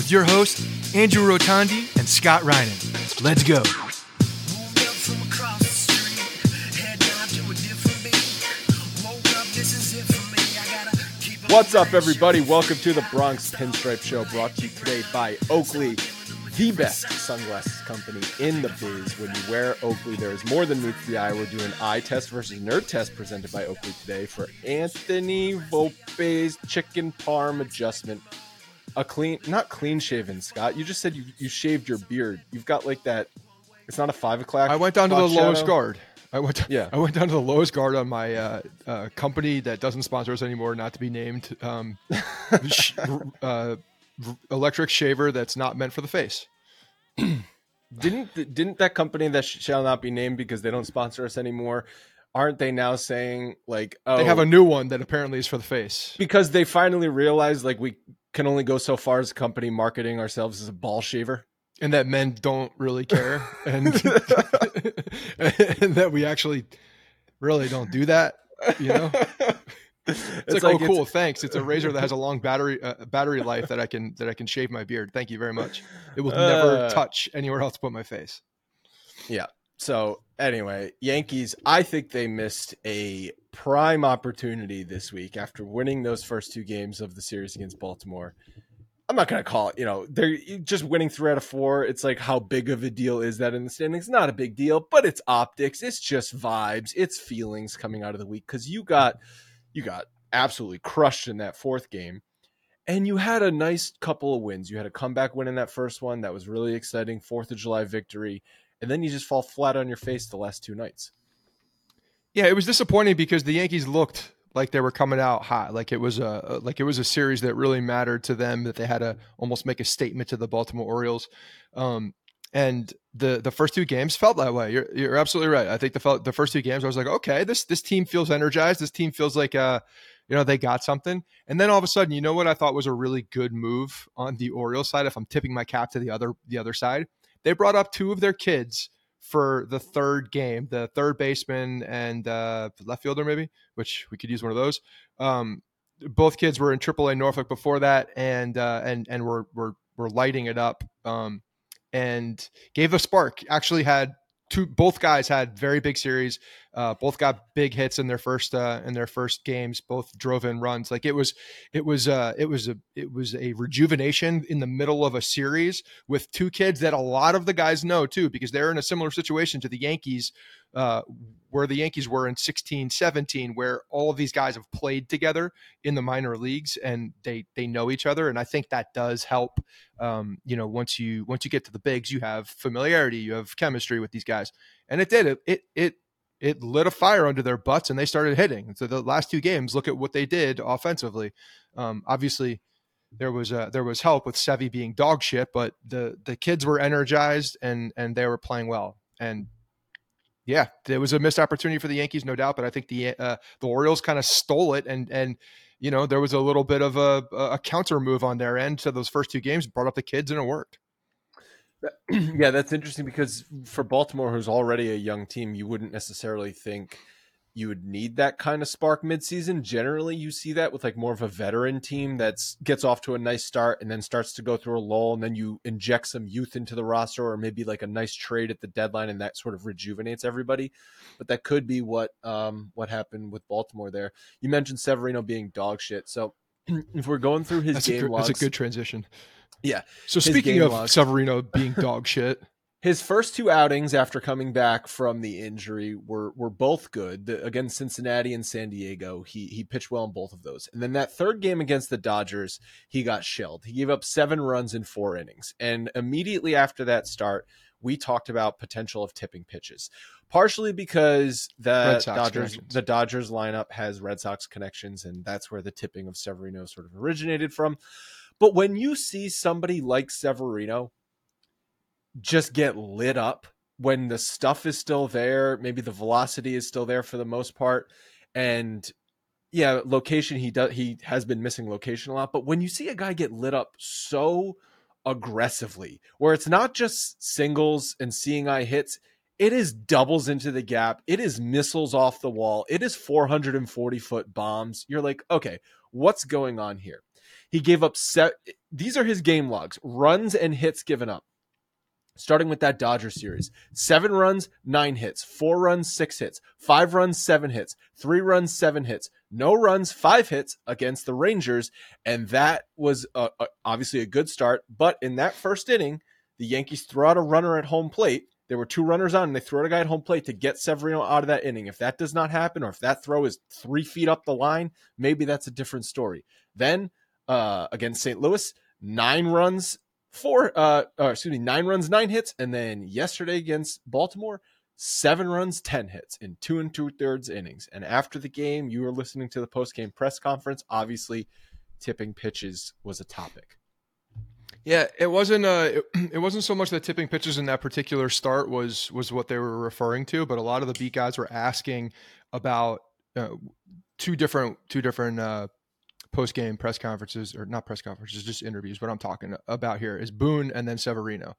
with your hosts, Andrew Rotondi and Scott Reinen. Let's go. What's up, everybody? Welcome to the Bronx Pinstripe Show, brought to you today by Oakley, the best sunglasses company in the biz. When you wear Oakley, there is more than meets the eye. We're doing eye test versus nerd test presented by Oakley today for Anthony Volpe's chicken parm adjustment. A clean, not clean shaven, Scott. You just said you, you shaved your beard. You've got like that. It's not a five o'clock. I went down to the clock lowest guard. I went. Yeah. I went down to the lowest guard on my uh, uh, company that doesn't sponsor us anymore, not to be named. Um, sh- uh, electric shaver that's not meant for the face. Didn't didn't that company that sh- shall not be named because they don't sponsor us anymore? Aren't they now saying like oh They have a new one that apparently is for the face. because they finally realized like we can only go so far as a company marketing ourselves as a ball shaver. and that men don't really care and, and that we actually really don't do that you know it's, like, oh cool thanks it's a razor that has a long battery uh, battery life that i can that i can shave my beard thank you very much it will never Uh. touch anywhere else but my face Yeah. So anyway, Yankees, I think they missed a prime opportunity this week after winning those first two games of the series against Baltimore. I'm not going to call it, you know, they're just winning three out of four. It's like, how big of a deal is that in the standings? Not a big deal, but it's optics. It's just vibes. It's feelings coming out of the week because you got, you got absolutely crushed in that fourth game. And you had a nice couple of wins. You had a comeback win in that first one. That was really exciting. Fourth of July victory and then you just fall flat on your face the last two nights. yeah it was disappointing because the yankees looked like they were coming out hot like it was a like it was a series that really mattered to them that they had to almost make a statement to the baltimore orioles um, and the the first two games felt that way. You're you're absolutely right. I think the felt the first two games I was like, okay, this this team feels energized. This team feels like uh you know they got something. And then all of a sudden, you know what I thought was a really good move on the Orioles side. If I'm tipping my cap to the other the other side, they brought up two of their kids for the third game, the third baseman and uh, left fielder maybe, which we could use one of those. Um, both kids were in AAA Norfolk before that, and uh, and and were were were lighting it up. Um, and gave a spark. Actually, had two. Both guys had very big series. Uh, both got big hits in their first uh, in their first games. Both drove in runs. Like it was, it was, uh, it was a, it was a rejuvenation in the middle of a series with two kids that a lot of the guys know too, because they're in a similar situation to the Yankees, uh, where the Yankees were in 16, 17, where all of these guys have played together in the minor leagues and they they know each other. And I think that does help um, you know, once you once you get to the bigs, you have familiarity, you have chemistry with these guys, and it did it it it it lit a fire under their butts, and they started hitting. So the last two games, look at what they did offensively. Um, obviously, there was uh, there was help with Sevy being dog shit, but the the kids were energized and and they were playing well. And yeah, there was a missed opportunity for the Yankees, no doubt. But I think the uh, the Orioles kind of stole it, and and you know there was a little bit of a, a counter move on their end to those first two games, brought up the kids, and it worked. Yeah, that's interesting because for Baltimore, who's already a young team, you wouldn't necessarily think you would need that kind of spark midseason. Generally, you see that with like more of a veteran team that's gets off to a nice start and then starts to go through a lull, and then you inject some youth into the roster, or maybe like a nice trade at the deadline, and that sort of rejuvenates everybody. But that could be what um what happened with Baltimore there. You mentioned Severino being dog shit, so if we're going through his that's game a good, logs, that's a good transition. Yeah. So speaking of log. Severino being dog shit, his first two outings after coming back from the injury were were both good. The, against Cincinnati and San Diego, he he pitched well in both of those. And then that third game against the Dodgers, he got shelled. He gave up seven runs in four innings. And immediately after that start, we talked about potential of tipping pitches, partially because the Dodgers the Dodgers lineup has Red Sox connections, and that's where the tipping of Severino sort of originated from. But when you see somebody like Severino just get lit up when the stuff is still there, maybe the velocity is still there for the most part, and yeah, location he does he has been missing location a lot. But when you see a guy get lit up so aggressively, where it's not just singles and seeing eye hits, it is doubles into the gap, it is missiles off the wall, it is 440 foot bombs. You're like, okay, what's going on here? He gave up set. These are his game logs: runs and hits given up. Starting with that Dodger series, seven runs, nine hits, four runs, six hits, five runs, seven hits, three runs, seven hits, no runs, five hits against the Rangers, and that was uh uh obviously a good start. But in that first inning, the Yankees threw out a runner at home plate. There were two runners on, and they threw out a guy at home plate to get Severino out of that inning. If that does not happen, or if that throw is three feet up the line, maybe that's a different story. Then uh, against St. Louis, nine runs, four, uh, or excuse me, nine runs, nine hits, and then yesterday against Baltimore, seven runs, ten hits in two and two thirds innings. And after the game, you were listening to the post game press conference. Obviously, tipping pitches was a topic. Yeah, it wasn't uh it, it wasn't so much that tipping pitches in that particular start was was what they were referring to, but a lot of the beat guys were asking about uh, two different two different uh post game press conferences or not press conferences, just interviews. What I'm talking about here is Boone and then Severino.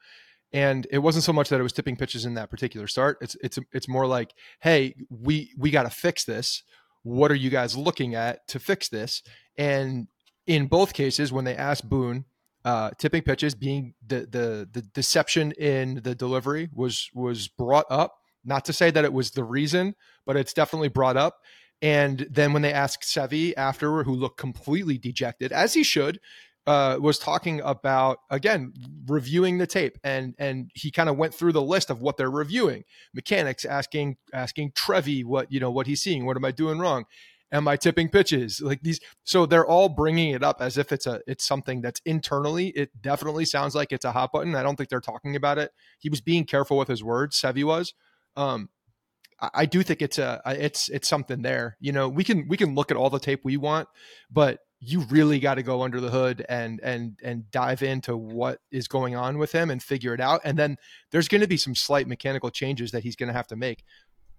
And it wasn't so much that it was tipping pitches in that particular start. It's it's it's more like, hey, we we got to fix this. What are you guys looking at to fix this? And in both cases, when they asked Boone uh, tipping pitches being the the the deception in the delivery was was brought up. Not to say that it was the reason, but it's definitely brought up. And then when they asked Sevi after, who looked completely dejected, as he should, uh, was talking about again reviewing the tape, and and he kind of went through the list of what they're reviewing. Mechanics asking asking Trevi what you know what he's seeing. What am I doing wrong? am i tipping pitches like these so they're all bringing it up as if it's a it's something that's internally it definitely sounds like it's a hot button i don't think they're talking about it he was being careful with his words sevi was um I, do think it's a it's it's something there you know we can we can look at all the tape we want but you really got to go under the hood and and and dive into what is going on with him and figure it out and then there's going to be some slight mechanical changes that he's going to have to make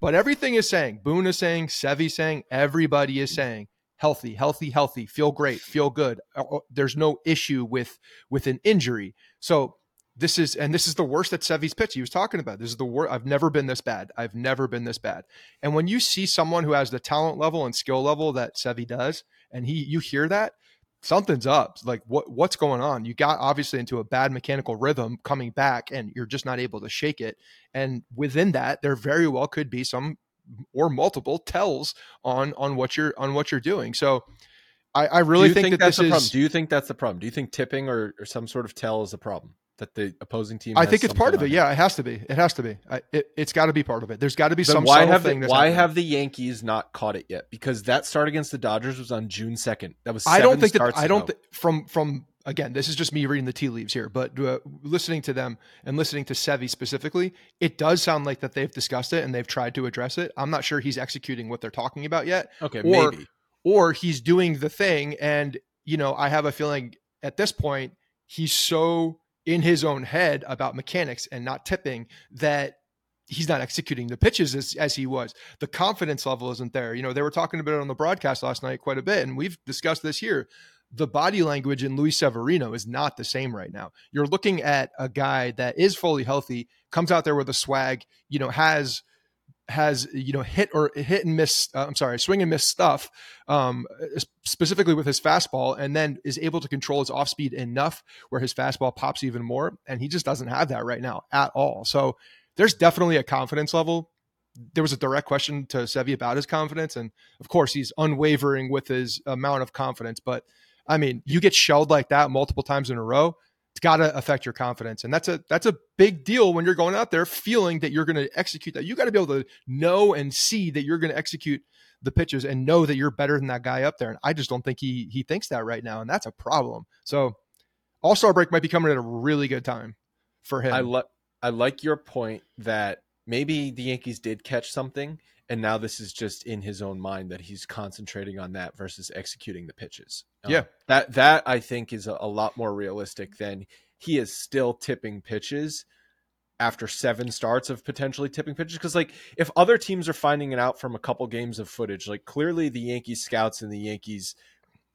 but everything is saying, Boone is saying, Sevi's saying, everybody is saying, healthy, healthy, healthy, feel great, feel good. Uh, There's no issue with with an injury. So this is and this is the worst that Sevi's pitch. He was talking about. This is the worst. I've never been this bad. I've never been this bad. And when you see someone who has the talent level and skill level that Sevi does, and he you hear that, something's up. Like what what's going on? You got obviously into a bad mechanical rhythm coming back, and you're just not able to shake it. And within that, there very well could be some or multiple tells on on what you're on what you're doing. So I, I really you think, that that's this the problem? is. Do you think that's the problem? Do you think tipping or, or some sort of tell is a problem that the opposing team? I think it's part of it. on Yeah, it has to be. It has to be. I, it, it's got to be part of it. There's got to be Then some why have thing. the, that's why happening. have the Yankees not caught it yet? Because that start against the Dodgers was on June second. That was I don't think that I don't ago. think from from again this is just me reading the tea leaves here, but uh, listening to them and listening to Sevi specifically, it does sound like that they've discussed it and they've tried to address it. I'm not sure he's executing what they're talking about yet, okay, or- maybe. or he's doing the thing and you know I have a feeling at this point, he's so in his own head about mechanics and not tipping that he's not executing the pitches as, as he was. The confidence level isn't there. You know, they were talking about it on the broadcast last night quite a bit, and we've discussed this here. The body language in Luis Severino is not the same right now. You're looking at a guy that is fully healthy, comes out there with a swag, you know, has has you know hit or hit and miss uh, i'm sorry swing and miss stuff um, specifically with his fastball and then is able to control his off speed enough where his fastball pops even more and he just doesn't have that right now at all. So there's definitely a confidence level. There was a direct question to Sevy about his confidence and of course he's unwavering with his amount of confidence but i mean you get shelled like that multiple times in a row it's got to affect your confidence and that's a that's a big deal when you're going out there feeling that you're going to execute that. You got to be able to know and see that you're going to execute the pitches and know that you're better than that guy up there and i just don't think he he thinks that right now and that's a problem. So all-star break might be coming at a really good time for him. i like i like your point that maybe the yankees did catch something and now this is just in his own mind that he's concentrating on that versus executing the pitches. Um, yeah, that that I think is a, a lot more realistic than he is still tipping pitches after seven starts of potentially tipping pitches because like if other teams are finding it out from a couple games of footage like clearly the yankees scouts and the yankees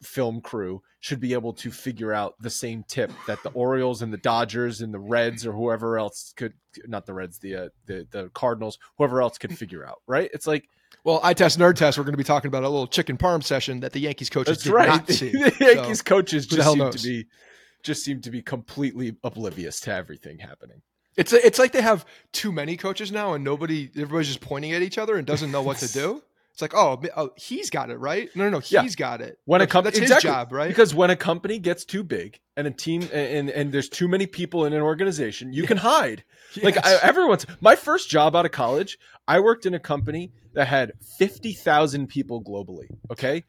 film crew should be able to figure out the same tip that the Orioles and the Dodgers and the Reds or whoever else could not the Reds the uh, the the Cardinals whoever else could figure out right? It's like well I test nerd test we're going to be talking about a little chicken parm session that the Yankees coaches did right. not see. The Yankees so, coaches just seem knows? to be just seem to be completely oblivious to everything happening. It's it's like they have too many coaches now and nobody everybody's just pointing at each other and doesn't know what to do it's like, oh, oh, he's got it right. No, no, no, he's yeah. got it. When a company, that's exactly. his job, right? Because when a company gets too big and a team and and there's too many people in an organization, you can hide. Yes. Like I, everyone's. My first job out of college, I worked in a company that had fifty thousand people globally. Okay,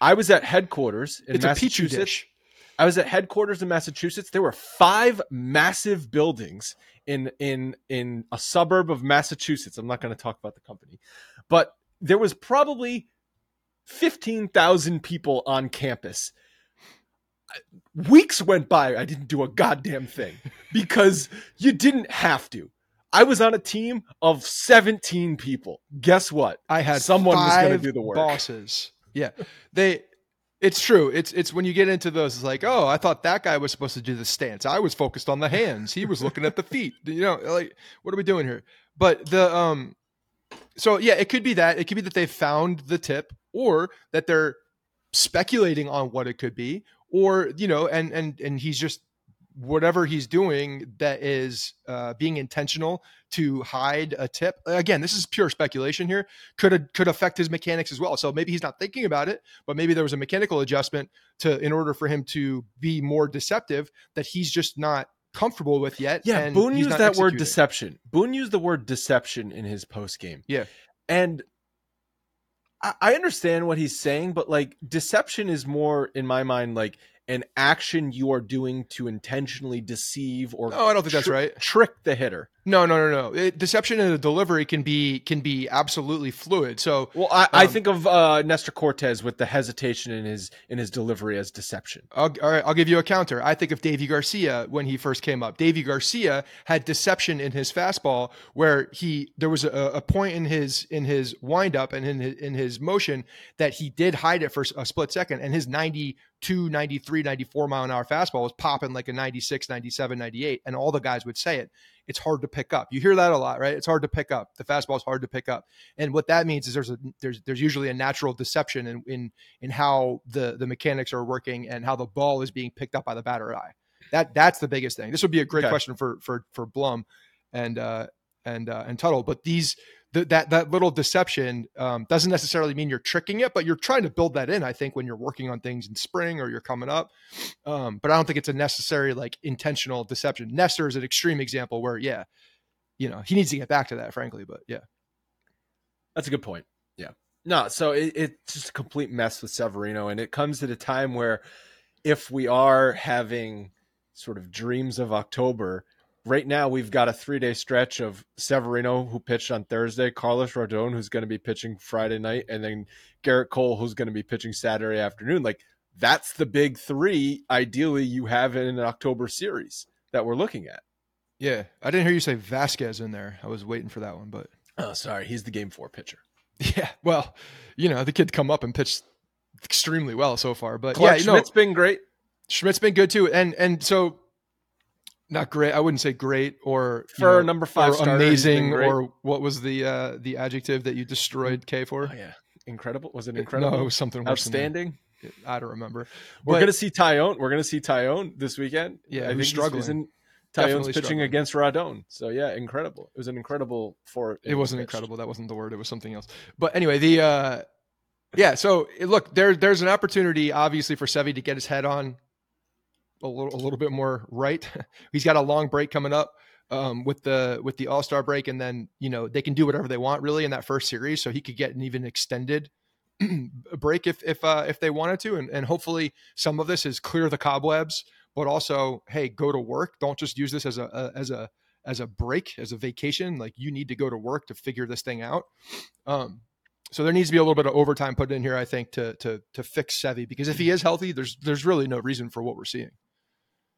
I was at headquarters in it's Massachusetts. I was at headquarters in Massachusetts. There were five massive buildings in in in a suburb of Massachusetts. I'm not going to talk about the company, but there was probably 15,000 people on campus. Weeks went by, I didn't do a goddamn thing because you didn't have to. I was on a team of 17 people. Guess what? I had someone was going to do the work. Bosses. Yeah. They it's true. It's it's when you get into those, it's like, oh, I thought that guy was supposed to do the stance. I was focused on the hands. He was looking at the feet. You know, like what are we doing here? But the um so yeah, it could be that. It could be that they found the tip, or that they're speculating on what it could be, or you know, and and and he's just whatever he's doing that is uh, being intentional to hide a tip. Again, this is pure speculation here. Could could affect his mechanics as well. So maybe he's not thinking about it, but maybe there was a mechanical adjustment to in order for him to be more deceptive that he's just not comfortable with yet. Yeah, Boone used that word deception. Boone used the word deception in his post game. Yeah, and I, I understand what he's saying, but like deception is more in my mind like an action you are doing to intentionally deceive or oh, I don't think tr- that's right. Trick the hitter. No, no, no, no. Deception in the delivery can be can be absolutely fluid. So, well, I, um, I think of uh, Nestor Cortes with the hesitation in his in his delivery as deception. I'll, all right, I'll give you a counter. I think of Deivi Garcia when he first came up. Deivi Garcia had deception in his fastball, where he there was a, a point in his in his windup and in his, in his motion that he did hide it for a split second, and his 92, 93, 94 mile an hour fastball was popping like a 96, 97, 98, and all the guys would say it it's hard to pick up. You hear that a lot, right? It's hard to pick up. The fastball is hard to pick up, and what that means is there's a there's there's usually a natural deception in in in how the the mechanics are working and how the ball is being picked up by the batter eye. That that's the biggest thing. This would be a great okay. question for for for Blum and uh and uh and Tuttle, but these that that little deception um, doesn't necessarily mean you're tricking it, but you're trying to build that in. I think when you're working on things in spring or you're coming up, um, but I don't think it's a necessary like intentional deception. Nestor is an extreme example where, yeah, you know, he needs to get back to that, frankly. But yeah, that's a good point. Yeah, no, so it, it's just a complete mess with Severino, and it comes at a time where if we are having sort of dreams of October right now we've got a three day stretch of Severino who pitched on Thursday, Carlos Rodon who's going to be pitching Friday night, and then Gerrit Cole who's going to be pitching Saturday afternoon. Like that's the big three. Ideally, you have in an October series that we're looking at. Yeah, I didn't hear you say Vasquez in there. I was waiting for that one, but oh, sorry, he's the game four pitcher. Yeah, well, you know the kid come up and pitched extremely well so far, but Clarke yeah, Schmidt's been great. Schmidt's been good too, and and so not great. I wouldn't say great or for know, number five, or amazing, or what was the uh the adjective that you destroyed Kay for? Oh, yeah, incredible. Was it incredible? No, it was something outstanding. I don't remember. We're but, gonna see Taillon. We're gonna see Taillon this weekend. Yeah, I think struggling. Taillon's pitching struggling. against Rodon. So yeah, incredible. It was an incredible for. It wasn't incredible. That wasn't the word. It was something else. But anyway, the uh yeah. So look, there there's an opportunity obviously for Sevy to get his head on a little a little bit more right. He's got a long break coming up um, with the with the All Star break, and then you know they can do whatever they want really in that first series. So he could get an even extended break if if uh, if they wanted to, and and hopefully some of this is clear the cobwebs, but also hey, go to work. Don't just use this as a, a as a as a break, as a vacation. Like you need to go to work to figure this thing out. Um, so there needs to be a little bit of overtime put in here, I think, to to to fix Sevy because if he is healthy, there's there's really no reason for what we're seeing.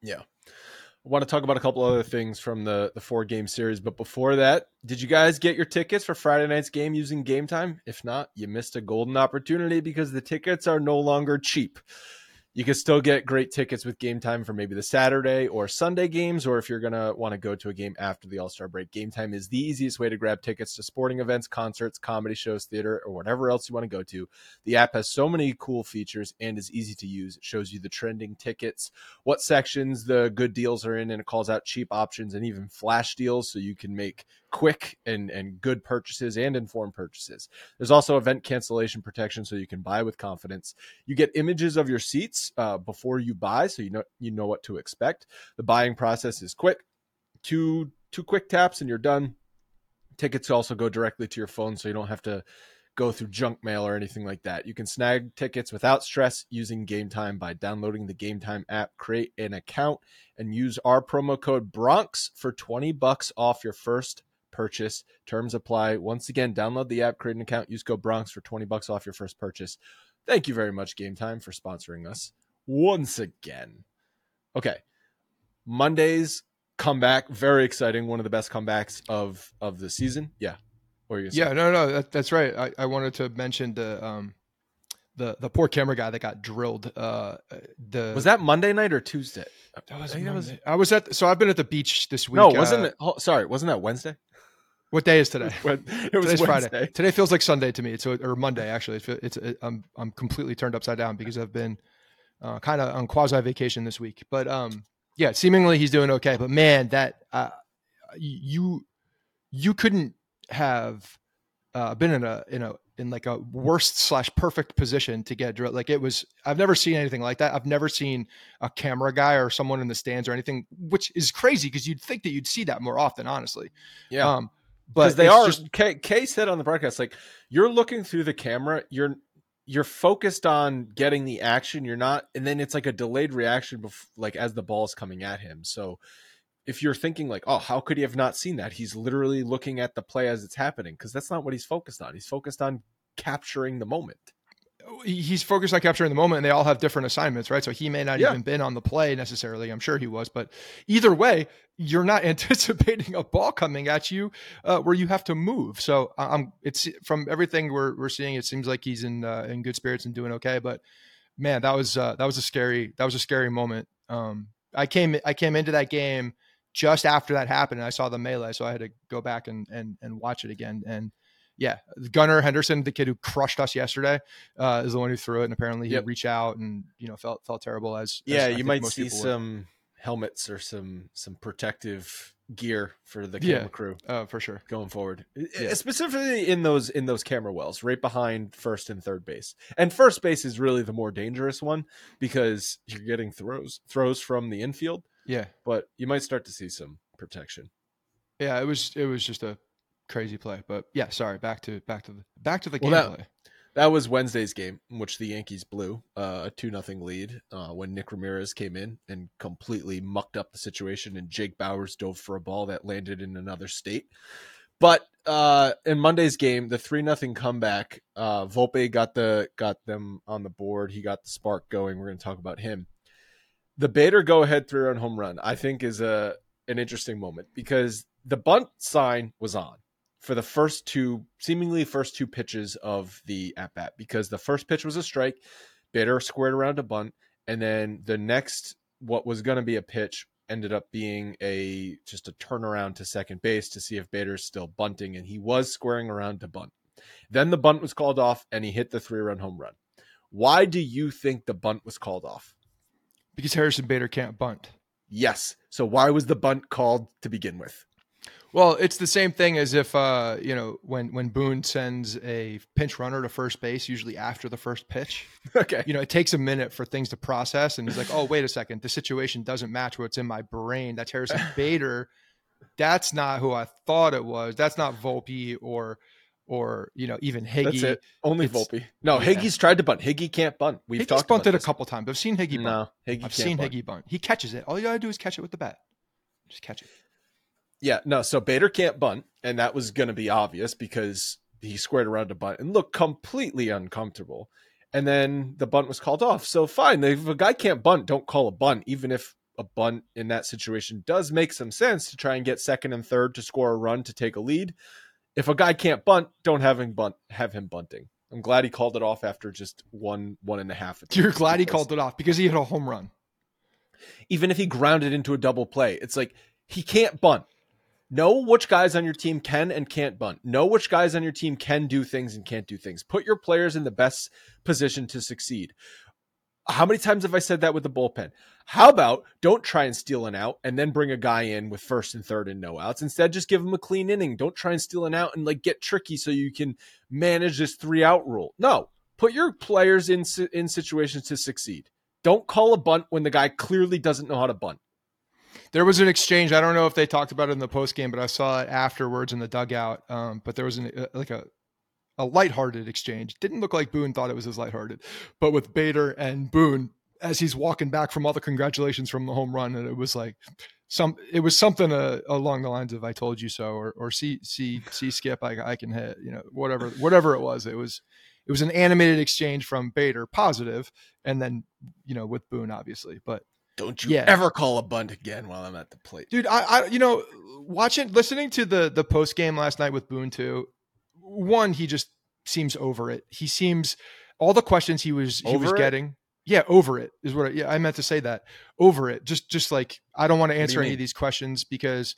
Yeah. I want to talk about a couple other things from the the four game series, but before that, did you guys get your tickets for Friday night's game using Game Time? If not, you missed a golden opportunity because the tickets are no longer cheap you can still get great tickets with game time for maybe the Saturday or Sunday games, or if you're going to want to go to a game after the All Star break. Game time is the easiest way to grab tickets to sporting events, concerts, comedy shows, theater, or whatever else you want to go to. The app has so many cool features and is easy to use. It shows you the trending tickets, what sections the good deals are in, and it calls out cheap options and even flash deals so you can make quick and, and good purchases and informed purchases. There's also event cancellation protection so you can buy with confidence. You get images of your seats uh, before you buy so you know you know what to expect. The buying process is quick. Two two quick taps and you're done. Tickets also go directly to your phone so you don't have to go through junk mail or anything like that. You can snag tickets without stress using Game Time by downloading the Game Time app, create an account, and use our promo code Bronx for 20 bucks off your first purchase. Terms apply. Once again, download the app, create an account, use code Bronx for 20 bucks off your first purchase. Thank you very much, Game Time, for sponsoring us once again. Okay. Monday's comeback, very exciting. One of the best comebacks of of the season. Yeah. Or you yeah, no, no, that, that's right. I, I wanted to mention the um the the poor camera guy that got drilled. Uh, the was that Monday night or Tuesday? That was, I, was, I was at so I've been at the beach this week. No, wasn't uh, it? Oh, sorry, wasn't that Wednesday? What day is today? it was Today's Wednesday. Friday. Today feels like Sunday to me. It's or Monday actually. It's, it's it, I'm I'm completely turned upside down because I've been uh, kind of on quasi vacation this week. But um, yeah, seemingly he's doing okay. But man, that uh, you you couldn't have uh, been in a in a in like a worst slash perfect position to get drilled. Like it was, I've never seen anything like that. I've never seen a camera guy or someone in the stands or anything, which is crazy because you'd think that you'd see that more often, honestly. Yeah. Um, but they are just Kay, Kay said on the broadcast like you're looking through the camera you're you're focused on getting the action you're not and then it's like a delayed reaction bef- like as the ball is coming at him. So if you're thinking like oh how could he have not seen that? He's literally looking at the play as it's happening because that's not what he's focused on. He's focused on capturing the moment he's focused on capturing the moment and they all have different assignments right? So he may not yeah. even been on the play necessarily. I'm sure he was but either way you're not anticipating a ball coming at you uh, where you have to move. So i'm it's from everything we're, we're seeing it seems like he's in uh, in good spirits and doing okay but man that was uh, that was a scary that was a scary moment. Um, i came i came into that game just after that happened and i saw the melee so i had to go back and and, and watch it again and yeah, Gunnar Henderson, the kid who crushed us yesterday, uh, is the one who threw it, and apparently he yep. reached out and you know felt felt terrible as. Yeah, as you might see some would. helmets or some some protective gear for the camera yeah, crew. Uh, for sure, going forward, yeah. specifically in those in those camera wells, right behind first and third base. And first base is really the more dangerous one because you're getting throws throws from the infield. Yeah, but you might start to see some protection. Yeah, it was it was just a crazy play. But yeah, sorry. Back to back to the back to the well, gameplay. That, that was Wednesday's game, in which the Yankees blew uh, a two nothing lead uh, when Nick Ramirez came in and completely mucked up the situation, and Jake Bauers dove for a ball that landed in another state. But uh, in Monday's game, the three nothing comeback, uh, Volpe got the got them on the board. He got the spark going. We're going to talk about him. The Bader go ahead three run home run, I think, is a an interesting moment because the bunt sign was on for the first two, seemingly first two pitches of the at bat because the first pitch was a strike. Bader squared around a bunt, and then the next, what was going to be a pitch, ended up being a just a turnaround to second base to see if Bader's still bunting, and he was squaring around to bunt. Then the bunt was called off, and he hit the three run home run. Why do you think the bunt was called off? Because Harrison Bader can't bunt. Yes. So why was the bunt called to begin with? Well, it's the same thing as if uh, you know when when Boone sends a pinch runner to first base, usually after the first pitch. Okay. You know, it takes a minute for things to process, and he's like, "Oh, wait a second, the situation doesn't match what's in my brain. That's Harrison Bader. That's not who I thought it was. That's not Volpe or or you know even Higgy. That's it. Only It's- Volpe. No, yeah. Higgy's tried to bunt. Higgy can't bunt. We've Higgy's talked bunted about a couple times. I've seen Higgy bunt. No, Higgy I've seen bunt. Higgy bunt. He catches it. All you gotta do is catch it with the bat. Just catch it. Yeah, no. So Bader can't bunt, and that was going to be obvious because he squared around to bunt and looked completely uncomfortable. And then the bunt was called off. So fine, if a guy can't bunt, don't call a bunt, even if a bunt in that situation does make some sense to try and get second and third to score a run to take a lead. If a guy can't bunt, don't have him bunt. Have him bunting. I'm glad he called it off after just one one and a half. You're glad he called it off because he hit a home run. even if he grounded into a double play. It's like he can't bunt. Know which guys on your team can and can't bunt. Know which guys on your team can do things and can't do things. Put your players in the best position to succeed. How many times have I said that with the bullpen? How about don't try and steal an out and then bring a guy in with first and third and no outs. Instead, just give him a clean inning. Don't try and steal an out and like get tricky so you can manage this three out rule. No, put your players in in situations to succeed. Don't call a bunt when the guy clearly doesn't know how to bunt. There was an exchange. I don't know if they talked about it in the post game, but I saw it afterwards in the dugout. Um, but there was an, uh, like a a lighthearted exchange. Didn't look like Boone thought it was as lighthearted, but with Bader and Boone as he's walking back from all the congratulations from the home run, and it was like some. It was something uh, along the lines of "I told you so" or or "See see see Skip, I, I can hit." You know, whatever whatever it was. It was it was an animated exchange from Bader, positive, and then you know with Boone, obviously, but. Don't you Yeah. ever call a bunt again while I'm at the plate. dude I, I you know watching listening to the the post game last night with boone too one he just seems over it he seems all the questions he was he was it? getting yeah over it is what I, yeah i meant to say that over it just just like i don't want to do answer any mean? of these questions because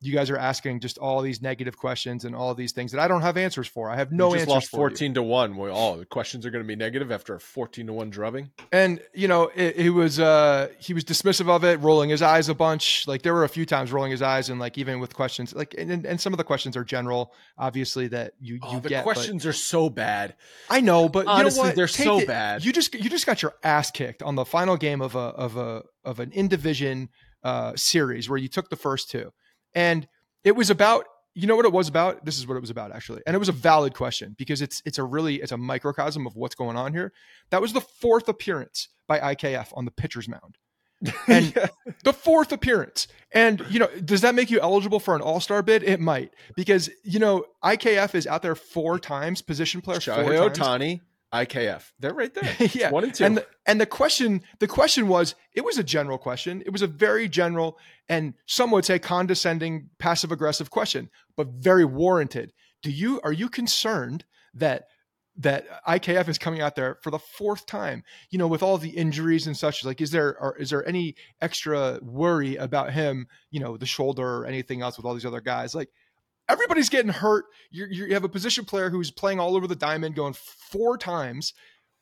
you guys are asking just all these negative questions and all these things that i don't have answers for i have no you just answers lost for you. 14 to 1. Well, oh, the questions are going to be negative after a 14 to 1 drubbing. and you know it, it was uh he was dismissive of it rolling his eyes a bunch like there were a few times rolling his eyes and like even with questions like and, and- some of the questions are general obviously that you Oh, you the get questions are so bad. i know but Honestly, you know they're Take so it- bad. you just you just got your ass kicked on the final game of a of a of an in division uh series where you took the first two and it was about you know what it was about? This is what it was about actually. And it was a valid question because it's it's a really it's a microcosm of what's going on here. That was the fourth appearance by ikf on the pitcher's mound. And- Yeah. the fourth appearance. And you know does that make you eligible for an all-star bid? It might. Because you know ikf is out there four times position player four Shohei times. Ohtani, IKF. They're right there. yeah One and two. and the, and the question the question was it was a general question it was a very general and some would say condescending passive aggressive question but very warranted do you are you concerned that that IKF is coming out there for the fourth time you know with all the injuries and such like is there are, is there any extra worry about him you know the shoulder or anything else with all these other guys like everybody's getting hurt You're, you have a position player who's playing all over the diamond going four times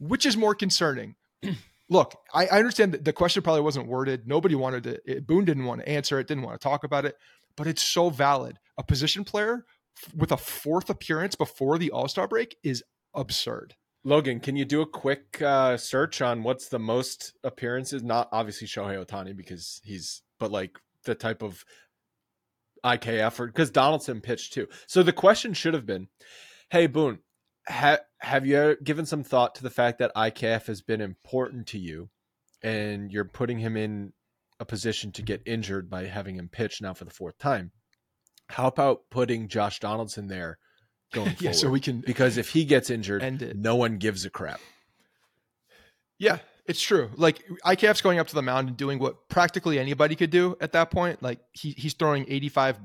which is more concerning? Look, I, I understand that the question probably wasn't worded. Nobody wanted to. It, Boone didn't want to answer it. Didn't want to talk about it. But it's so valid. A position player f- with a fourth appearance before the All Star break is absurd. Logan, can you do a quick uh, search on what's the most appearances? Not obviously Shohei Ohtani because he's, but like the type of IKF or because Donaldson pitched too. So the question should have been, "Hey Boone, ha- have you given some thought to the fact that IKF has been important to you, and you're putting him in a position to get injured by having him pitch now for the fourth time? How about putting Josh Donaldson there going yeah, forward? so we can because if he gets injured, no one gives a crap. Yeah, it's true. Like IKF's going up to the mound and doing what practically anybody could do at that point. Like he he's throwing 85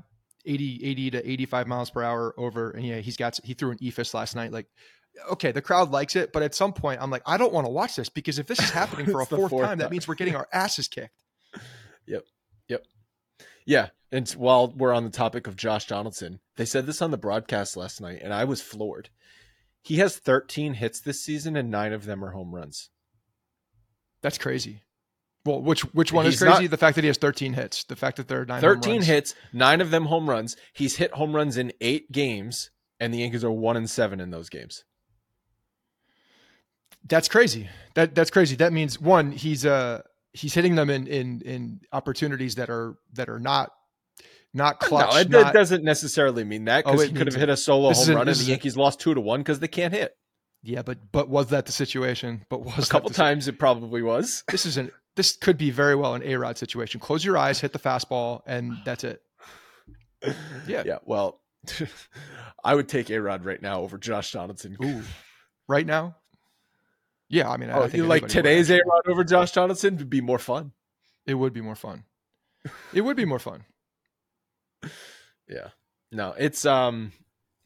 80 80 to 85 miles per hour over and yeah, he's got he threw an eephus last night like okay, the crowd likes it, but at some point I'm like I don't want to watch this because if this is happening for a fourth, fourth time, that means we're getting our asses kicked. Yep. Yep. Yeah. And while we're on the topic of Josh Donaldson, they said this on the broadcast last night, and I was floored. He has 13 hits this season, and nine of them are home runs. That's crazy. Well, which which one He's is crazy? not- the fact that he has 13 hits, the fact that there are nine home 13 runs. hits, nine of them home runs. He's hit home runs in eight games, and the Yankees are one and seven in those games. That's crazy. That that's crazy. That means one, he's uh he's hitting them in in in opportunities that are that are not not clutch. no, it, not- doesn't necessarily mean that Oh, because it he could have hit a solo home an- run, and the Yankees lost two to one because they can't hit. Yeah, but but was that the situation? But was A couple times it probably was. This is an this could be very well an A Rod situation. Close your eyes, hit the fastball, and that's it. Yeah. Yeah. Well, I would take A Rod right now over Josh Donaldson. Ooh, right now. Yeah, I mean, Oh, I think you like today's A. Rod over Josh Donaldson would be more fun. It would be more fun. It would be more fun. Yeah. No, it's um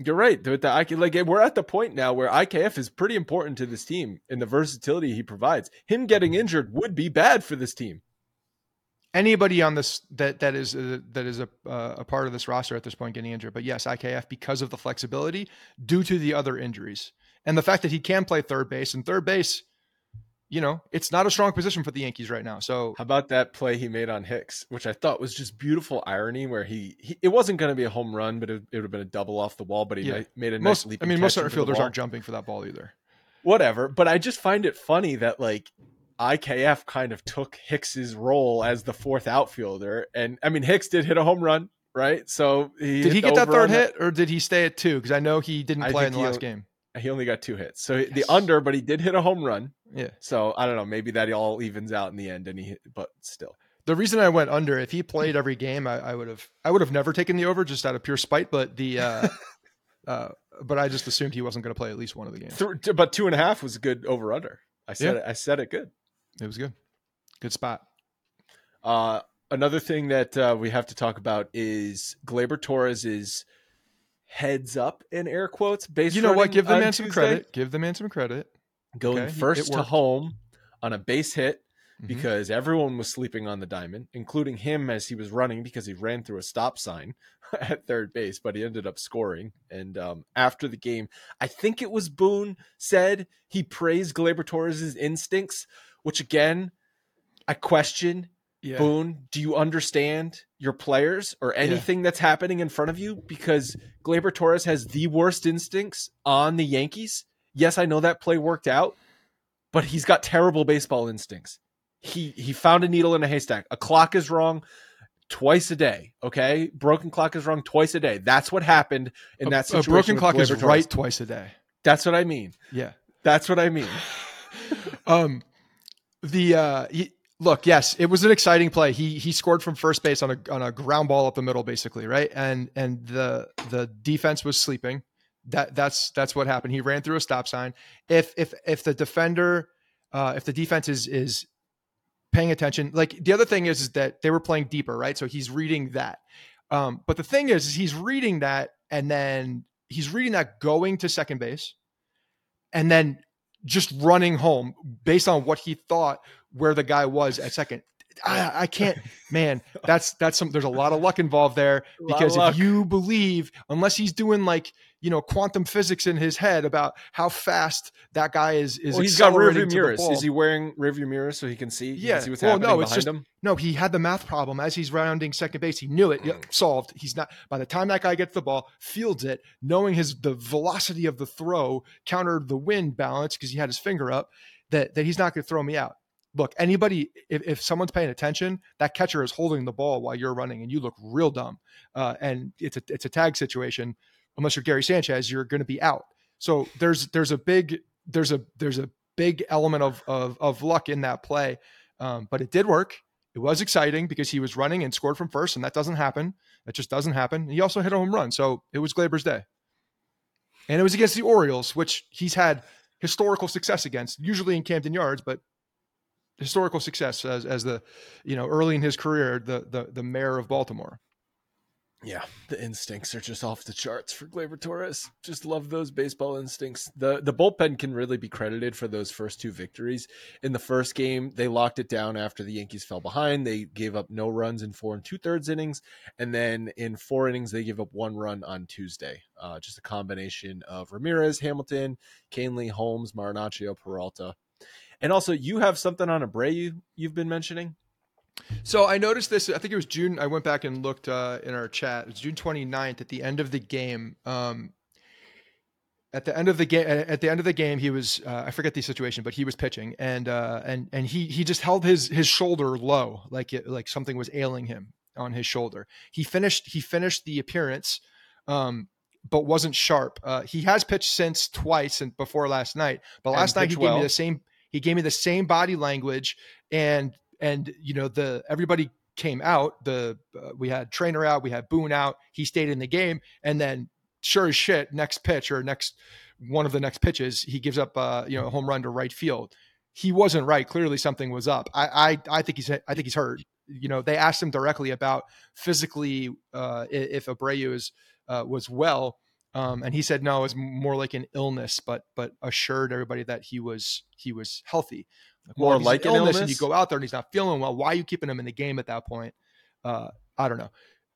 you're right. With the IK, like we're at the point now where IKF is pretty important to this team and the versatility he provides. Him getting injured would be bad for this team. anybody on this that that is uh, that is a uh, a part of this roster at this point getting injured. But yes, IKF because of the flexibility due to the other injuries and the fact that he can play third base and third base, you know, it's not a strong position for the Yankees right now. So How about that play he made on Hicks, which I thought was just beautiful irony where he, he it wasn't going to be a home run, but it, it would have been a double off the wall, but he Yeah. made a nice most, leap. I mean, most center fielders aren't jumping for that ball either. whatever. But I just find it funny that like IKF kind of took Hicks's role as the fourth outfielder, and I mean Hicks did hit a home run, right? So he Did he get that third hit or did he stay at two? Because I know he didn't play in the he- last game. He only got two hits, so the under, but he did hit a home run. Yeah. So I don't know, maybe that all evens out in the end, and he but still, The reason I went under, if he played every game, I, I would have I would have never taken the over just out of pure spite. But the uh, uh, but I just assumed he wasn't going to play at least one of the games. Th- but two and a half was a good over under. I said Yeah. it, I said it good. It was good, good spot. Uh, another thing that uh, we have to talk about is Gleyber Torres's heads up in air quotes. Base You know what? Give the man some Tuesday. credit. Give the man some credit. Going Okay, first to home on a base hit Mhm. because everyone was sleeping on the diamond, including him as he was running because he ran through a stop sign at third base, but he ended up scoring. And um, after the game, I think it was Boone said he praised Gleyber Torres' instincts, which again, I question. yeah. Boone, do you understand your players or anything that's happening in front of you? Because Gleyber Torres has the worst instincts on the Yankees. Yes, I know that play worked out, but he's got terrible baseball instincts. He he found a needle in a haystack. A clock is wrong twice a day. Okay, broken clock is wrong twice a day. That's what happened in that a, broken clock is Torres. right twice a day. That's what I mean. Yeah. That's what I mean. Um, the uh, he, look, yes, it was an exciting play. He he scored from first base on a on a ground ball up the middle, basically, right? And and the the defense was sleeping. That that's that's what happened. He ran through a stop sign. If if if the defender, uh, if the defense is is paying attention, like the other thing is is that they were playing deeper, right? So he's reading that. Um, but the thing is, is he's reading that, and then he's reading that going to second base, and then just running home based on what he thought where the guy was at second. I, I can't, man. That's that's some. There's a lot of luck involved there A lot of because if you believe, unless he's doing like you know quantum physics in his head about how fast that guy is is Well, he's got rearview mirrors. Is he wearing rearview mirrors so he can see? Yeah. can see what's Well, happening no, it's just- him. No, he had the math problem as he's rounding second base. He knew it. Yep, solved. He's not. By the time that guy gets the ball, fields it, knowing his the velocity of the throw countered the wind balance because he had his finger up. That that he's not going to throw me out. Look, anybody, if, if someone's paying attention, that catcher is holding the ball while you're running, and you look real dumb. Uh, and it's a it's a tag situation. Unless you're Gary Sanchez, you're going to be out. So there's there's a big there's a there's a big element of of, of luck in that play, um, but it did work it was exciting because he was running and scored from first, and that doesn't happen. That just doesn't happen. He also hit a home run, so it was Gleyber's day. And it was against the Orioles, which he's had historical success against, usually in Camden Yards, but historical success as as the you know early in his career, the the the mayor of Baltimore. Yeah, the instincts are just off the charts for Gleyber Torres. Just love those baseball instincts. The the bullpen can really be credited for those first two victories. In the first game, they locked it down after the Yankees fell behind. They gave up no runs in four and two thirds innings, and then in four innings they gave up one run on Tuesday. Uh, just a combination of Ramirez, Hamilton, Kahnle, Holmes, Marinaccio, Peralta, and also you have something on Abreu you've been mentioning. So I noticed this. I think it was June. I went back and looked uh, in our chat. It was June 29th at the end of the game. Um, at the end of the game, at the end of the game, he was uh, I forget the situation, but he was pitching, and uh, and and he he just held his his shoulder low, like it, like something was ailing him on his shoulder. He finished he finished the appearance, um, but wasn't sharp. Uh, he has pitched since twice and before last night, but last night he well. gave me the same he gave me the same body language and and you know the everybody came out. The uh, we had Trainer out, we had Boone out. He stayed in the game, and then sure as shit, next pitch or next one of the next pitches, he gives up uh, you know a home run to right field. He wasn't right. Clearly, something was up. I I, I think he's I think he's hurt. You know, they asked him directly about physically uh, if Abreu is uh, was well, um, and he said no, it was more like an illness, but but assured everybody that he was he was healthy. Like, More like an illness, and you go out there and he's not feeling well. Why are you keeping him in the game at that point? Uh, I don't know.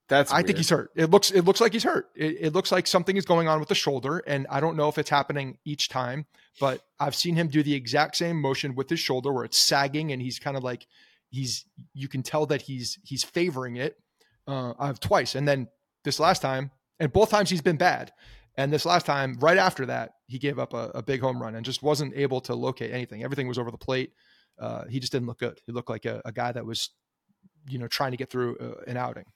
That's I weird. think he's hurt. It looks it looks like he's hurt. It, it, looks like something is going on with the shoulder, and I don't know if it's happening each time, but I've seen him do the exact same motion with his shoulder where it's sagging, and he's kind of like he's you can tell that he's he's favoring it. Uh, I've twice, and then this last time, and both times he's been bad. And this last time, right after that, he gave up a, a big home run and just wasn't able to locate anything. Everything was over the plate. Uh, he just didn't look good. He looked like a, a, guy that was, you know, trying to get through uh, an outing.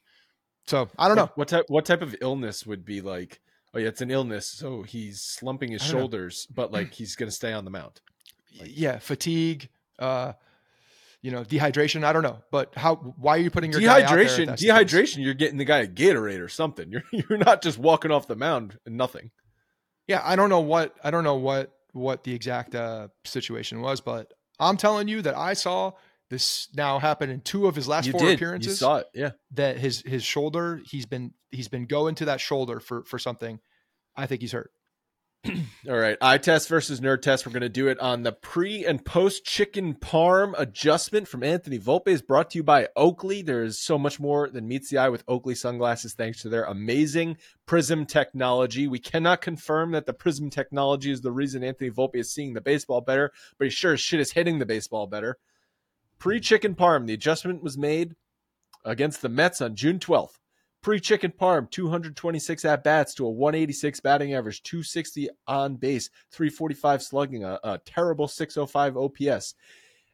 So I don't know what type. What type of illness would be like? Oh yeah, it's an illness. So he's slumping his shoulders, know. but like he's going to stay on the mound. Like, yeah, fatigue. Uh, you know, dehydration. I don't know, but how? Why are you putting your dehydration? dehydration. You're getting the guy a Gatorade or something. You're you're not just walking off the mound and nothing. Yeah, I don't know what I don't know what what the exact uh, situation was, but I'm telling you that I saw this now happen in two of his last you four did. appearances. You saw it, yeah. That his his shoulder, he's been he's been going to that shoulder for for something. I think he's hurt. All right, eye test versus nerd test. We're going to do it on the pre and post chicken parm adjustment from Anthony Volpe is brought to you by Oakley. There is so much more than meets the eye with Oakley sunglasses thanks to their amazing prism technology. We cannot confirm that the prism technology is the reason Anthony Volpe is seeing the baseball better, but he sure as shit is hitting the baseball better. Pre chicken parm, the adjustment was made against the Mets on June 12th. Pre chicken parm, 226 at bats to a 186 batting average, 260 on base, 345 slugging, a, a terrible 605 OPS.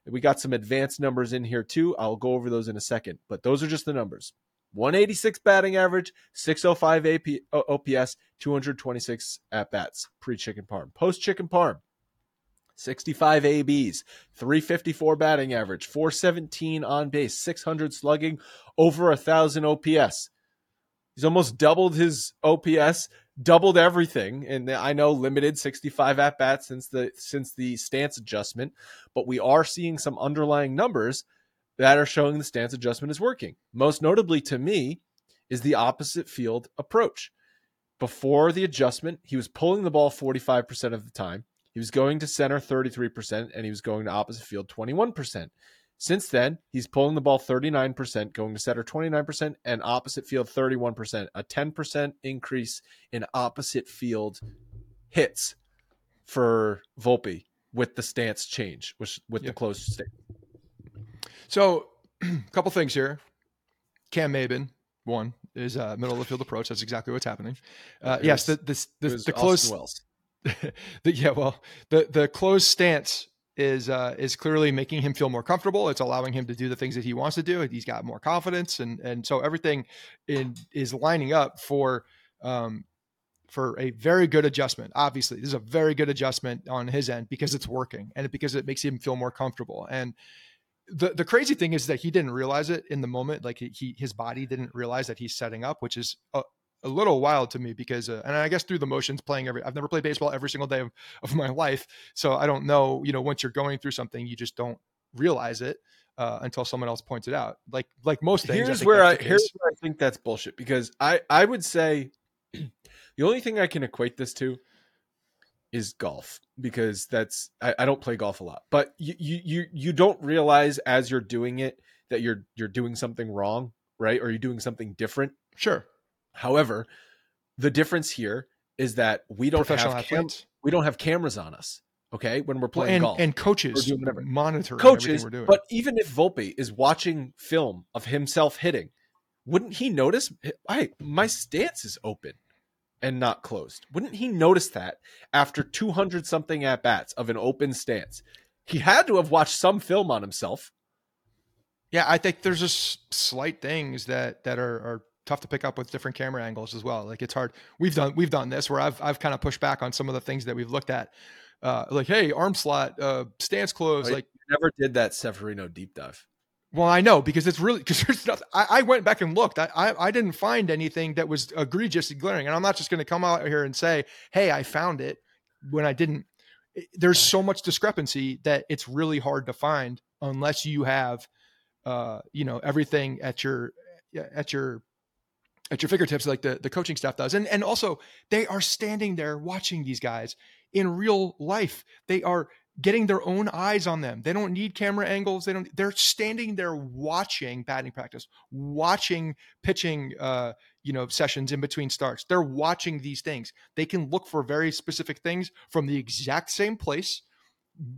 We got some advanced numbers in here too. I'll go over those in a second, but those are just the numbers. 186 batting average, 605 AP, OPS, 226 at bats. Pre chicken parm. Post chicken parm, 65 ABs, 354 batting average, 417 on base, 600 slugging, over a thousand OPS. He's almost doubled his OPS, doubled everything. And I know limited 65 at bats since the since the stance adjustment, but we are seeing some underlying numbers that are showing the stance adjustment is working. Most notably to me is the opposite field approach. Before the adjustment, he was pulling the ball 45% of the time. He was going to center 33% and he was going to opposite field 21%. Since then, he's pulling the ball 39%, going to center 29%, and opposite field 31%, a 10% increase in opposite field hits for Volpe with the stance change, which with yep. the closed stance. So, a couple things here. Cam Maybin, one is a middle of the field approach. That's exactly what's happening. Uh, yes, the the the, the close. the, yeah, well, the the closed stance is uh, is clearly making him feel more comfortable. It's allowing him to do the things that he wants to do. He's got more confidence, and and so everything in, is lining up for um, for a very good adjustment. Obviously, this is a very good adjustment on his end because it's working, and because it makes him feel more comfortable. And the the crazy thing is that he didn't realize it in the moment. Like he, his body didn't realize that he's setting up, which is a, a little wild to me because, uh, and I guess through the motions, playing every. I've never played baseball every single day of, of my life, so I don't know. You know, once you're going through something, you just don't realize it uh, until someone else points it out. Like like most things. Here's I where I here's where I think that's bullshit because I I would say the only thing I can equate this to is golf because that's I, I don't play golf a lot, but you, you you you don't realize as you're doing it that you're you're doing something wrong, right? Or you're doing something different. Sure. However, the difference here is that we don't have cam- we don't have cameras on us. Okay, when we're playing well, and, golf and coaches monitor coaches. But even if Volpe is watching film of himself hitting, wouldn't he notice? I my stance is open and not closed. Wouldn't he notice that after 200 something at bats of an open stance? He had to have watched some film on himself. Yeah, I think there's just slight things that that are, are tough to pick up with different camera angles as well. Like it's hard. We've done we've done this where I've I've kind of pushed back on some of the things that we've looked at. Uh, like, hey, arm slot, uh, stance close. Oh, like, never did that Severino deep dive. Well, I know because it's really because there's nothing. I, I, went back and looked. I, I, I didn't find anything that was egregious and glaring. And I'm not just going to come out here and say, "Hey, I found it," when I didn't. There's so much discrepancy that it's really hard to find unless you have, uh, you know, everything at your at your at your fingertips like the the coaching staff does. And and also they are standing there watching these guys in real life. They are getting their own eyes on them. They don't need camera angles. They don't. They're standing there watching batting practice, watching pitching, uh, you know, sessions in between starts. They're watching these things. They can look for very specific things from the exact same place,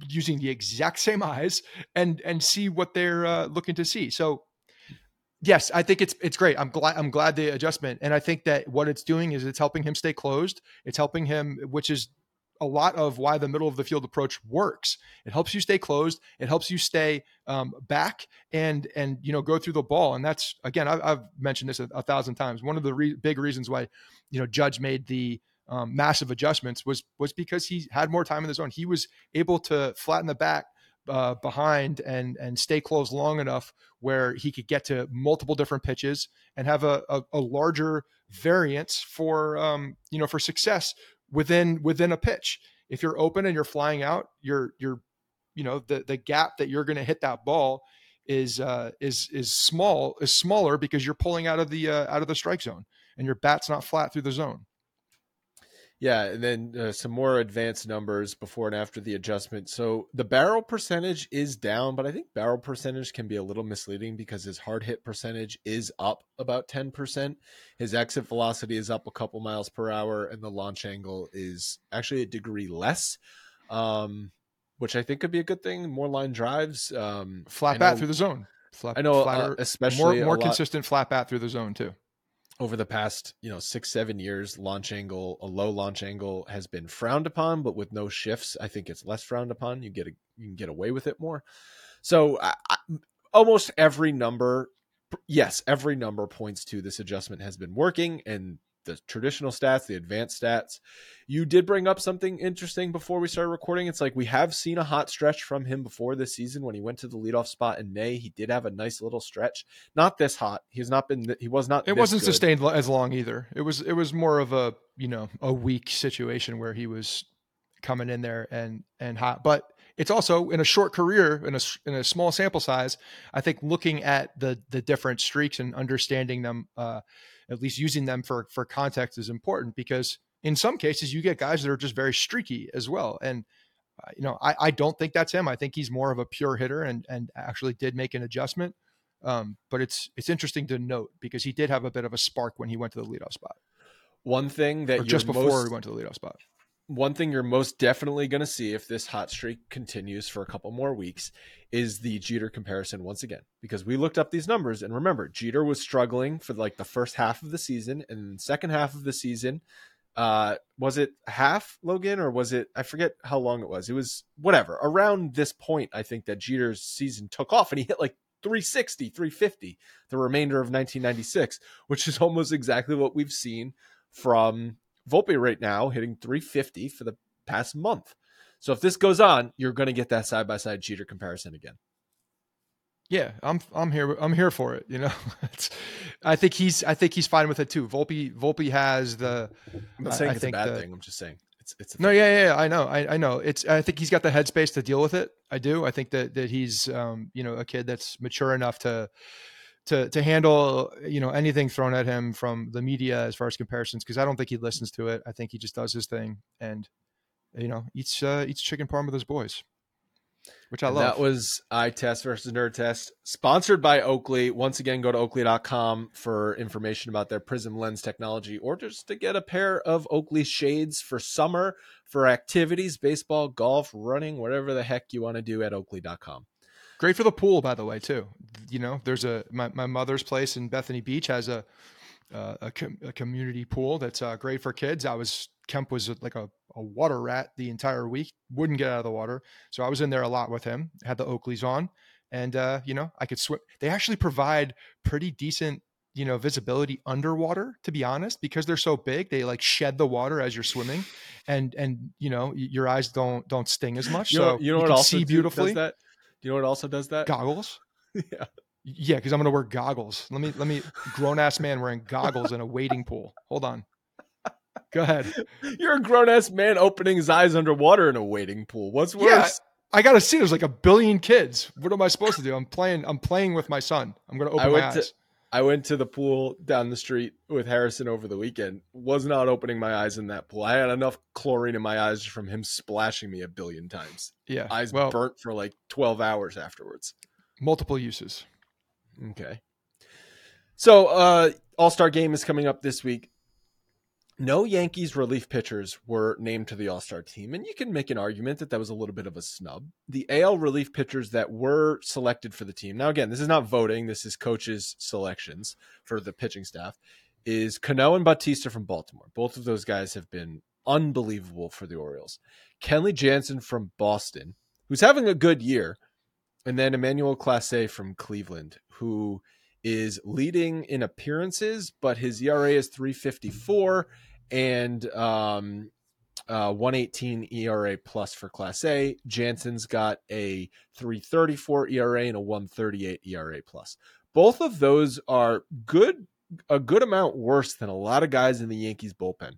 using the exact same eyes, and and see what they're uh, looking to see. So. Yes, I think it's it's great. I'm glad I'm glad the adjustment, and I think that what it's doing is it's helping him stay closed. It's helping him, which is a lot of why the middle of the field approach works. It helps you stay closed. It helps you stay um, back and and you know go through the ball. And that's again, I, have mentioned this a, a, thousand times. One of the re- big reasons why you know Judge made the um, massive adjustments was was because he had more time in the zone. He was able to flatten the back uh, behind and and stay closed long enough where he could get to multiple different pitches and have a, a, a larger variance for um, you know for success within within a pitch. If you're open and you're flying out, you're you're you know the the gap that you're going to hit that ball is uh, is is small is smaller because you're pulling out of the uh, out of the strike zone and your bat's not flat through the zone. Yeah, and then uh, some more advanced numbers before and after the adjustment. So the barrel percentage is down, but I think barrel percentage can be a little misleading because his hard hit percentage is up about 10%. His exit velocity is up a couple miles per hour, and the launch angle is actually a degree less, um, which I think could be a good thing. More line drives. Um, flat bat through the zone. Flat, I know, uh, especially more, more consistent flat bat through the zone, too over the past you know six seven years launch angle a low launch angle has been frowned upon but with no shifts i think it's less frowned upon. You get a, you can get away with it more. So I, I, almost every number yes every number points to this adjustment has been working and the traditional stats, the advanced stats. You did bring up something interesting before we started recording. It's like we have seen a hot stretch from him before this season when he went to the leadoff spot in May. He did have a nice little stretch. Not this hot. He's not been. He was not. It wasn't good. sustained as long either. It was. It was more of a you know a weak situation where he was coming in there and and hot, but it's also in a short career in a in a small sample size. I think looking at the the different streaks and understanding them. Uh, at least using them for for context is important because in some cases you get guys that are just very streaky as well. And uh, you know I, I don't think that's him. I think he's more of a pure hitter and and actually did make an adjustment. Um, but it's it's interesting to note because he did have a bit of a spark when he went to the leadoff spot. One thing that just before most, he went to the leadoff spot one thing you're most definitely going to see if this hot streak continues for a couple more weeks is the Jeter comparison once again because we looked up these numbers and remember Jeter was struggling for like the first half of the season and second half of the season uh was it half Logan or was it I forget how long it was it was whatever around this point I think that Jeter's season took off and he hit like 360 350 the remainder of 1996 which is almost exactly what we've seen from Volpe right now hitting 350 for the past month. So if this goes on, you're going to get that side by side Jeter comparison again. Yeah, I'm I'm here I'm here for it. You know, I think he's I think he's fine with it too. Volpe Volpe has the. I'm not saying I it's a bad the- thing. I'm just saying it's it's a No, yeah, yeah, I know, I, I know. It's I think he's got the headspace to deal with it. I do. I think that that he's um you know a kid that's mature enough to to to handle you know anything thrown at him from the media as far as comparisons because I don't think he listens to it. I think he just does his thing and you know eats uh, eats chicken parm with his boys, which I And love. That was eye test versus nerd test, sponsored by Oakley. Once again, go to oakley.com for information about their prism lens technology or just to get a pair of Oakley shades for summer for activities, baseball, golf, running, whatever the heck you want to do at oakley.com. Great for the pool, by the way, too. You know, there's a my, my mother's place in Bethany Beach has a uh, a, com- a community pool that's uh, great for kids. I was Kemp was like a, a water rat the entire week, wouldn't get out of the water, so I was in there a lot with him. Had the Oakleys on, and uh, you know I could swim. They actually provide pretty decent you know visibility underwater to be honest because they're so big they like shed the water as you're swimming and and you know your eyes don't don't sting as much You so know, you know what can see beautifully that? Do you know what also does that? goggles yeah. yeah, because I'm gonna wear goggles. Let me let me grown ass man wearing goggles in a wading pool. Hold on. Go ahead. You're a grown ass man opening his eyes underwater in a wading pool. What's Yeah. worse? I gotta see. There's like a billion kids. What am I supposed to do? I'm playing. I'm playing with my son. I'm gonna open I my went to- eyes. I went to the pool down the street with Harrison over the weekend. Was not opening my eyes in that pool. I had enough chlorine in my eyes from him splashing me a billion times. yeah. Eyes well, burnt for like 12 hours afterwards. multiple uses. Okay. So, uh All-Star game is coming up this week. No Yankees relief pitchers were named to the All-Star team, and you can make an argument that that was a little bit of a snub. The AL relief pitchers that were selected for the team. Now again, this is not voting, this is coaches selections for the pitching staff. Is Cano and Bautista from Baltimore. Both of those guys have been unbelievable for the Orioles. Kenley Jansen from Boston, who's having a good year, and then Emmanuel Clase from Cleveland, who is leading in appearances, but his ERA is 354 and um, uh, 118 ERA plus for Clase. Jansen's got a 334 ERA and a 138 ERA plus. Both of those are good, a good amount worse than a lot of guys in the Yankees bullpen.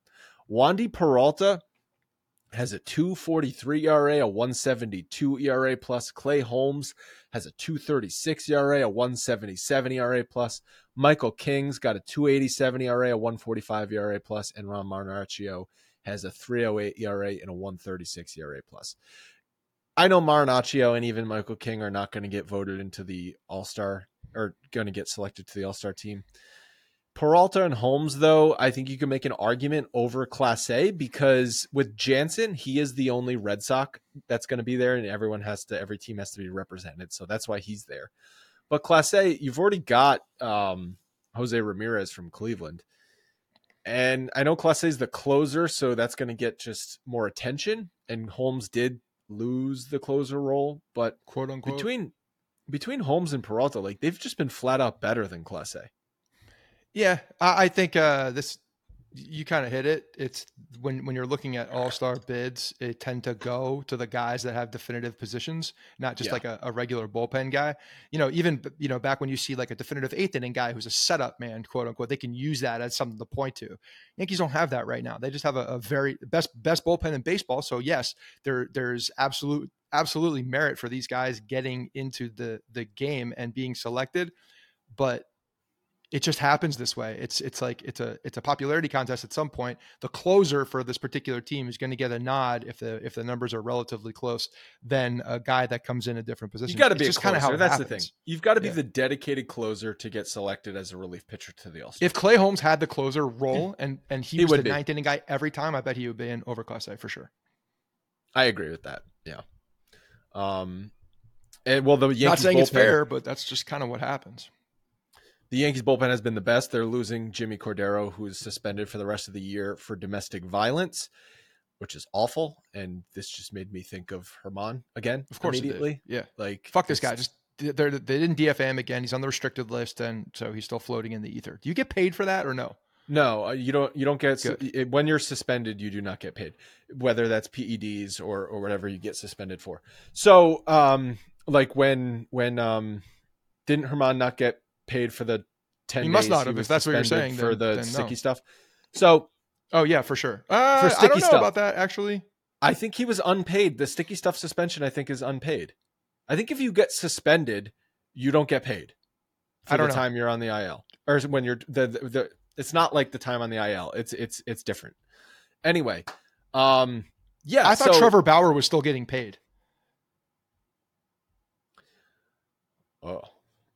Wandy Peralta has a 243 ERA, a 172 ERA plus. Clay Holmes has a 236 ERA, a 177 ERA plus. Michael King's got a 287 ERA, a 145 ERA plus, and Ron Marinaccio has a 308 ERA and a 136 ERA plus. I know Marinaccio and even Michael King are not going to get voted into the All Star or going to get selected to the All Star team. Peralta and Holmes, though, I think you can make an argument over Clase because with Jansen, he is the only Red Sox that's going to be there, and everyone has to, every team has to be represented. So that's why he's there. But Clase, you've already got um, Jose Ramirez from Cleveland. And I know Clase is the closer, so that's going to get just more attention. And Holmes did lose the closer role, but Quote unquote. between between Holmes and Peralta, like they've just been flat out better than Class A. Yeah, I, I think uh, this you kind of hit it. It's when when you're looking at all star bids, it tend to go to the guys that have definitive positions, not just Yeah. like a, a regular bullpen guy. You know, even you know back when you see like a definitive eighth inning guy who's a setup man, quote unquote, they can use that as something to point to. Yankees don't have that right now. They just have a, a very best best bullpen in baseball. So yes, there there's absolute absolutely merit for these guys getting into the the game and being selected, but it just happens this way. It's it's like it's a it's a popularity contest at some point. The closer for this particular team is going to get a nod if the if the numbers are relatively close than a guy that comes in a different position. You got to be just closer. kinda how That's the thing. You've got to be Yeah. the dedicated closer to get selected as a relief pitcher to the All Star. If Clay Holmes had the closer role and and he, He was the be. ninth inning guy every time, I bet he would be in over Clase for sure. I agree with that. Yeah. Um, and well, the Yankees Not saying it's fair, but that's just kind of what happens. The Yankees bullpen has been the best. They're losing Jimmy Cordero, who is suspended for the rest of the year for domestic violence, which is awful. And this just made me think of Germán again. Of course, immediately. Yeah. Like Fuck this guy. Just they're, they didn't DFA him again. He's on the restricted list, and so he's still floating in the ether. Do you get paid for that or no? No, uh, you don't. You don't get it, when you're suspended. You do not get paid, whether that's PEDs or or whatever you get suspended for. So, um, like when when um Didn't Germán not get paid for the ten? He must not have, if that's what you're saying, for then- the then sticky no. stuff. So Oh yeah, for sure. Uh, For I sticky don't know stuff. about that actually. I think he was unpaid. The sticky stuff suspension, I think, is unpaid. I think if you get suspended, you don't get paid for I don't the know. time you're on the IL, or when you're the, the the. It's not like the time on the IL. It's it's it's different. Anyway, um, yeah. I thought so- Trevor Bauer was still getting paid. Oh,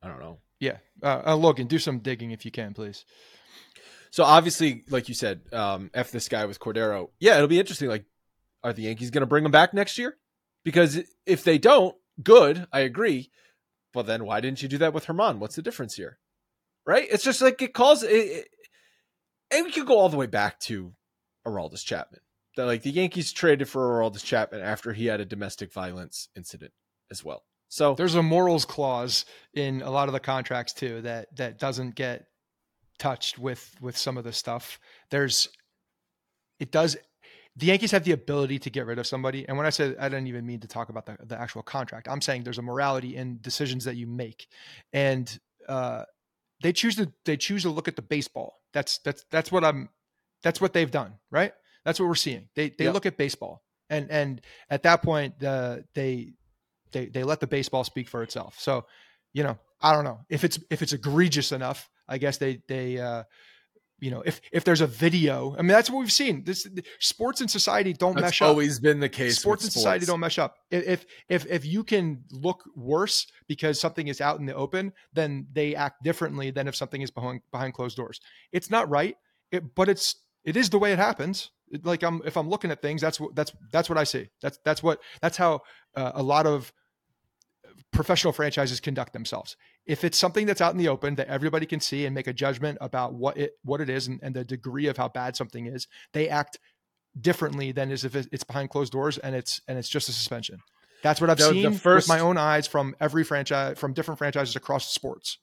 I don't know. Yeah, uh, uh, Logan, do some digging if you can, please. So obviously, like you said, um, f this guy with Cordero. Yeah, it'll be interesting. Like, are the Yankees going to bring him back next year? Because if they don't, good. I agree. But then why didn't you do that with Germán? What's the difference here? Right? It's just like it calls it, it- and we could go all the way back to Aroldis Chapman. That like the Yankees traded for Aroldis Chapman after he had a domestic violence incident as well. So There's a morals clause in a lot of the contracts too that that doesn't get touched with with some of the stuff. There's it does the Yankees have the ability to get rid of somebody. And when I said I didn't even mean to talk about the, the actual contract, I'm saying there's a morality in decisions that you make. And uh they choose to they choose to look at the baseball. That's that's that's what I'm that's what they've done, right? That's what we're seeing. They they Yep. look at baseball. And and at that point uh they they they let the baseball speak for itself. So, you know, I don't know if it's if it's egregious enough. I guess they they uh, you know if if there's a video. I mean, that's what we've seen. This sports and society don't that's mesh up. always been the case. Sports and society don't mesh up. If if if if you can look worse because something is out in the open, then they act differently than if something is behind behind closed doors. It's not right, it, but it's it is the way it happens. Like I'm if I'm looking at things, that's what that's that's what I see. That's that's what that's how uh, a lot of professional franchises conduct themselves. If it's something that's out in the open that everybody can see and make a judgment about what it what it is and, and the degree of how bad something is, they act differently than as if it's behind closed doors and it's and it's just a suspension. That's what I've The- the seen first- with my own eyes from every franchise from different franchises across sports.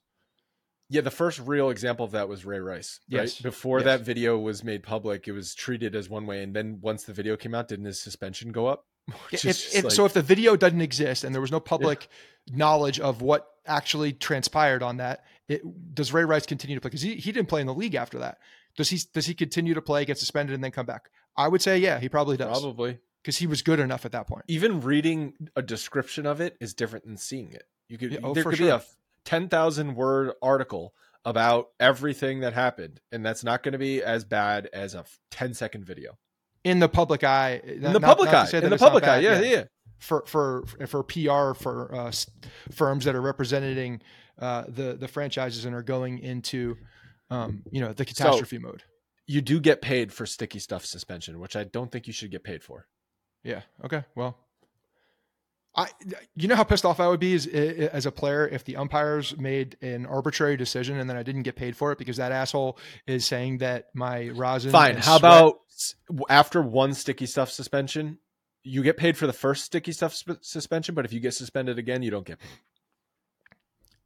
Yeah, the first real example of that was Ray Rice. Right? Yes. Before Yes. that video was made public, it was treated as one way, and then once the video came out, didn't his suspension go up? If, if, like- so if the video doesn't exist and there was no public knowledge of what actually transpired on that, it, does Ray Rice continue to play? Because he, he didn't play in the league after that. Does he does he continue to play, get suspended, and then come back? I would say yeah, he probably does probably because he was good enough at that point. even reading a description of it is different than seeing it. You could Yeah, oh, there could be a ten thousand word article about everything that happened, and that's not going to be as bad as a 10 second video In the public eye, in the public eye. In the public eye, yeah, yeah. For for for PR for uh, firms that are representing uh, the the franchises and are going into um, you know the catastrophe mode. You do get paid for sticky stuff suspension, which I don't think you should get paid for. Yeah. Okay. Well, I you know how pissed off I would be as as a player if the umpires made an arbitrary decision and then I didn't get paid for it because that asshole is saying that my rosin. Fine. How about after one sticky stuff suspension, you get paid for the first sticky stuff sp- suspension, but if you get suspended again, you don't get paid.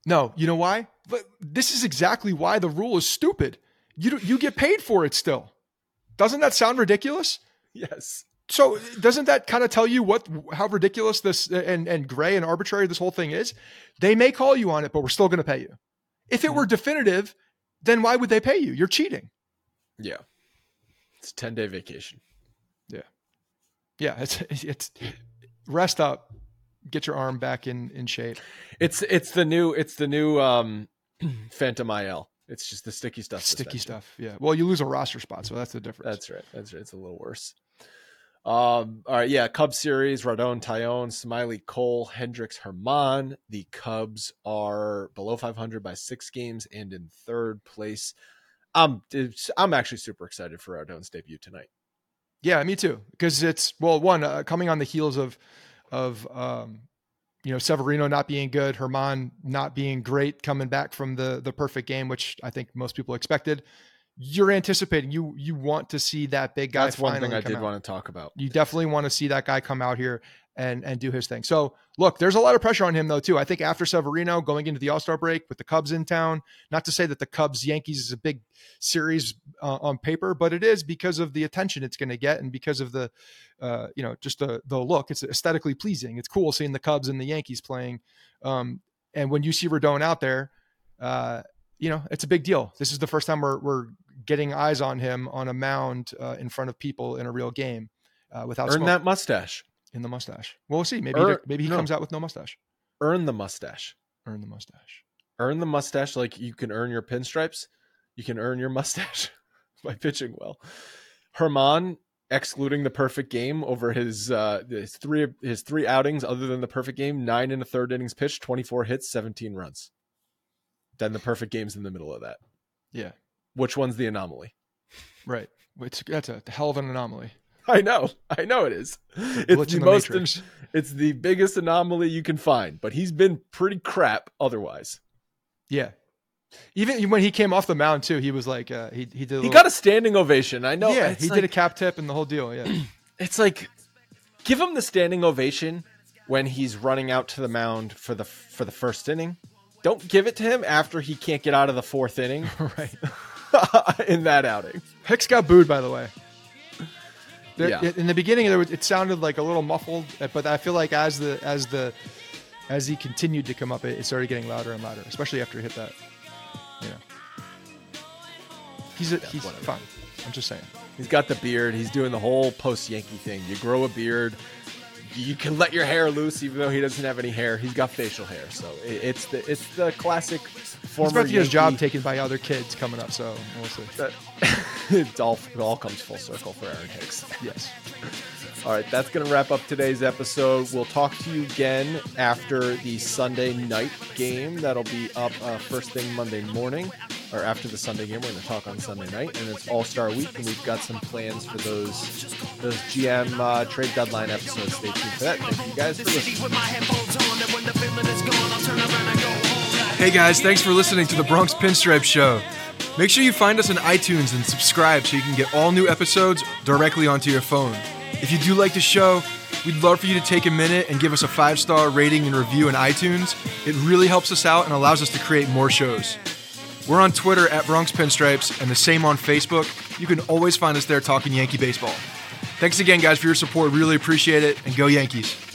no? You know why? But this is exactly why the rule is stupid. You you get paid for it still. Doesn't that sound ridiculous? Yes. So doesn't that kind of tell you what how ridiculous this and and gray and arbitrary this whole thing is? They may call you on it, but we're still going to pay you. If it mm-hmm. were definitive, then why would they pay you? You're cheating. Yeah. It's a 10 day vacation. Yeah, Yeah. it's it's rest up, get your arm back in in shape. It's it's the new it's the new um Phantom IL. It's just the sticky stuff. Sticky stuff. Yeah. Well, you lose a roster spot, so that's the difference. That's right. That's right. It's a little worse. Um, all right, yeah. Cubs series, Rodon, Taillon, Smyly, Cole, Hendricks, Germán. The Cubs are below 500 by six games and in third place. I'm I'm actually super excited for Rodon's debut tonight. Yeah, me too. Because it's well, one uh, coming on the heels of of um, you know Severino not being good, Germán not being great, coming back from the the perfect game, which I think most people expected. You're anticipating you you want to see that big guy. That's one thing I did out. want to talk about. You definitely want to see that guy come out here and and do his thing. So look, there's a lot of pressure on him though too. I think after Severino going into the All Star break with the Cubs in town, not to say that the Cubs Yankees is a big series uh, on paper, but it is because of the attention it's going to get and because of the uh, you know just the the look. It's aesthetically pleasing. It's cool seeing the Cubs and the Yankees playing. Um, And when you see Rodon out there, uh, you know it's a big deal. This is the first time we're we're getting eyes on him on a mound uh, in front of people in a real game uh, without Earn smoke that mustache. In the mustache. Well, we'll see. Maybe Earn- maybe he no. comes out with no mustache. Earn the mustache. Earn the mustache. Earn the mustache like you can earn your pinstripes. You can earn your mustache by pitching well. Germán, excluding the perfect game over his uh his three his three outings other than the perfect game, nine and a third innings pitched, 24 hits, 17 runs. Then the perfect game's in the middle of that. Yeah, Which one's the anomaly? right. It's that's a hell of an anomaly. I know. I know it is. It's the the most matrix. it's the biggest anomaly you can find, but he's been pretty crap otherwise. Yeah. Even when he came off the mound too, he was like uh, he he did. A He little- got a standing ovation. I know. yeah. He like- did a cap tip and the whole deal. Yeah. it's like give him the standing ovation when he's running out to the mound for the for the first inning. Don't give it to him after he can't get out of the fourth inning right. in that outing. Hicks got booed, by the way. There, Yeah. In the beginning, there was, it sounded like a little muffled, uh, but I feel like as the as the as he continued to come up, it, it started getting louder and louder, especially after he hit that. You know, he's a, he's whatever. fine. I'm just saying. He's got the beard. He's doing the whole post Yankee thing. You grow a beard. You can let your hair loose, even though he doesn't have any hair. He's got facial hair, so it, it's the it's the classic former. He's about to get his job taken by other kids coming up, so we'll see. it all it all comes full circle for Aaron Hicks. Yes. All right, that's going to wrap up today's episode. We'll talk to you again after the Sunday night game. That'll be up uh, first thing Monday morning, or after the Sunday game. We're going to talk on Sunday night, and it's All Star Week, and we've got some plans for those those GM uh, trade deadline episodes. Stay tuned for that. Thank you guys for listening. Hey guys, thanks for listening to the Bronx Pinstripe Show. Make sure you find us on iTunes and subscribe so you can get all new episodes directly onto your phone. If you do like the show, we'd love for you to take a minute and give us a five star rating and review in iTunes. It really helps us out and allows us to create more shows. We're on Twitter at Bronx Pinstripes and the same on Facebook. You can always find us there talking Yankee baseball. Thanks again, guys, for your support. Really appreciate it, and go Yankees.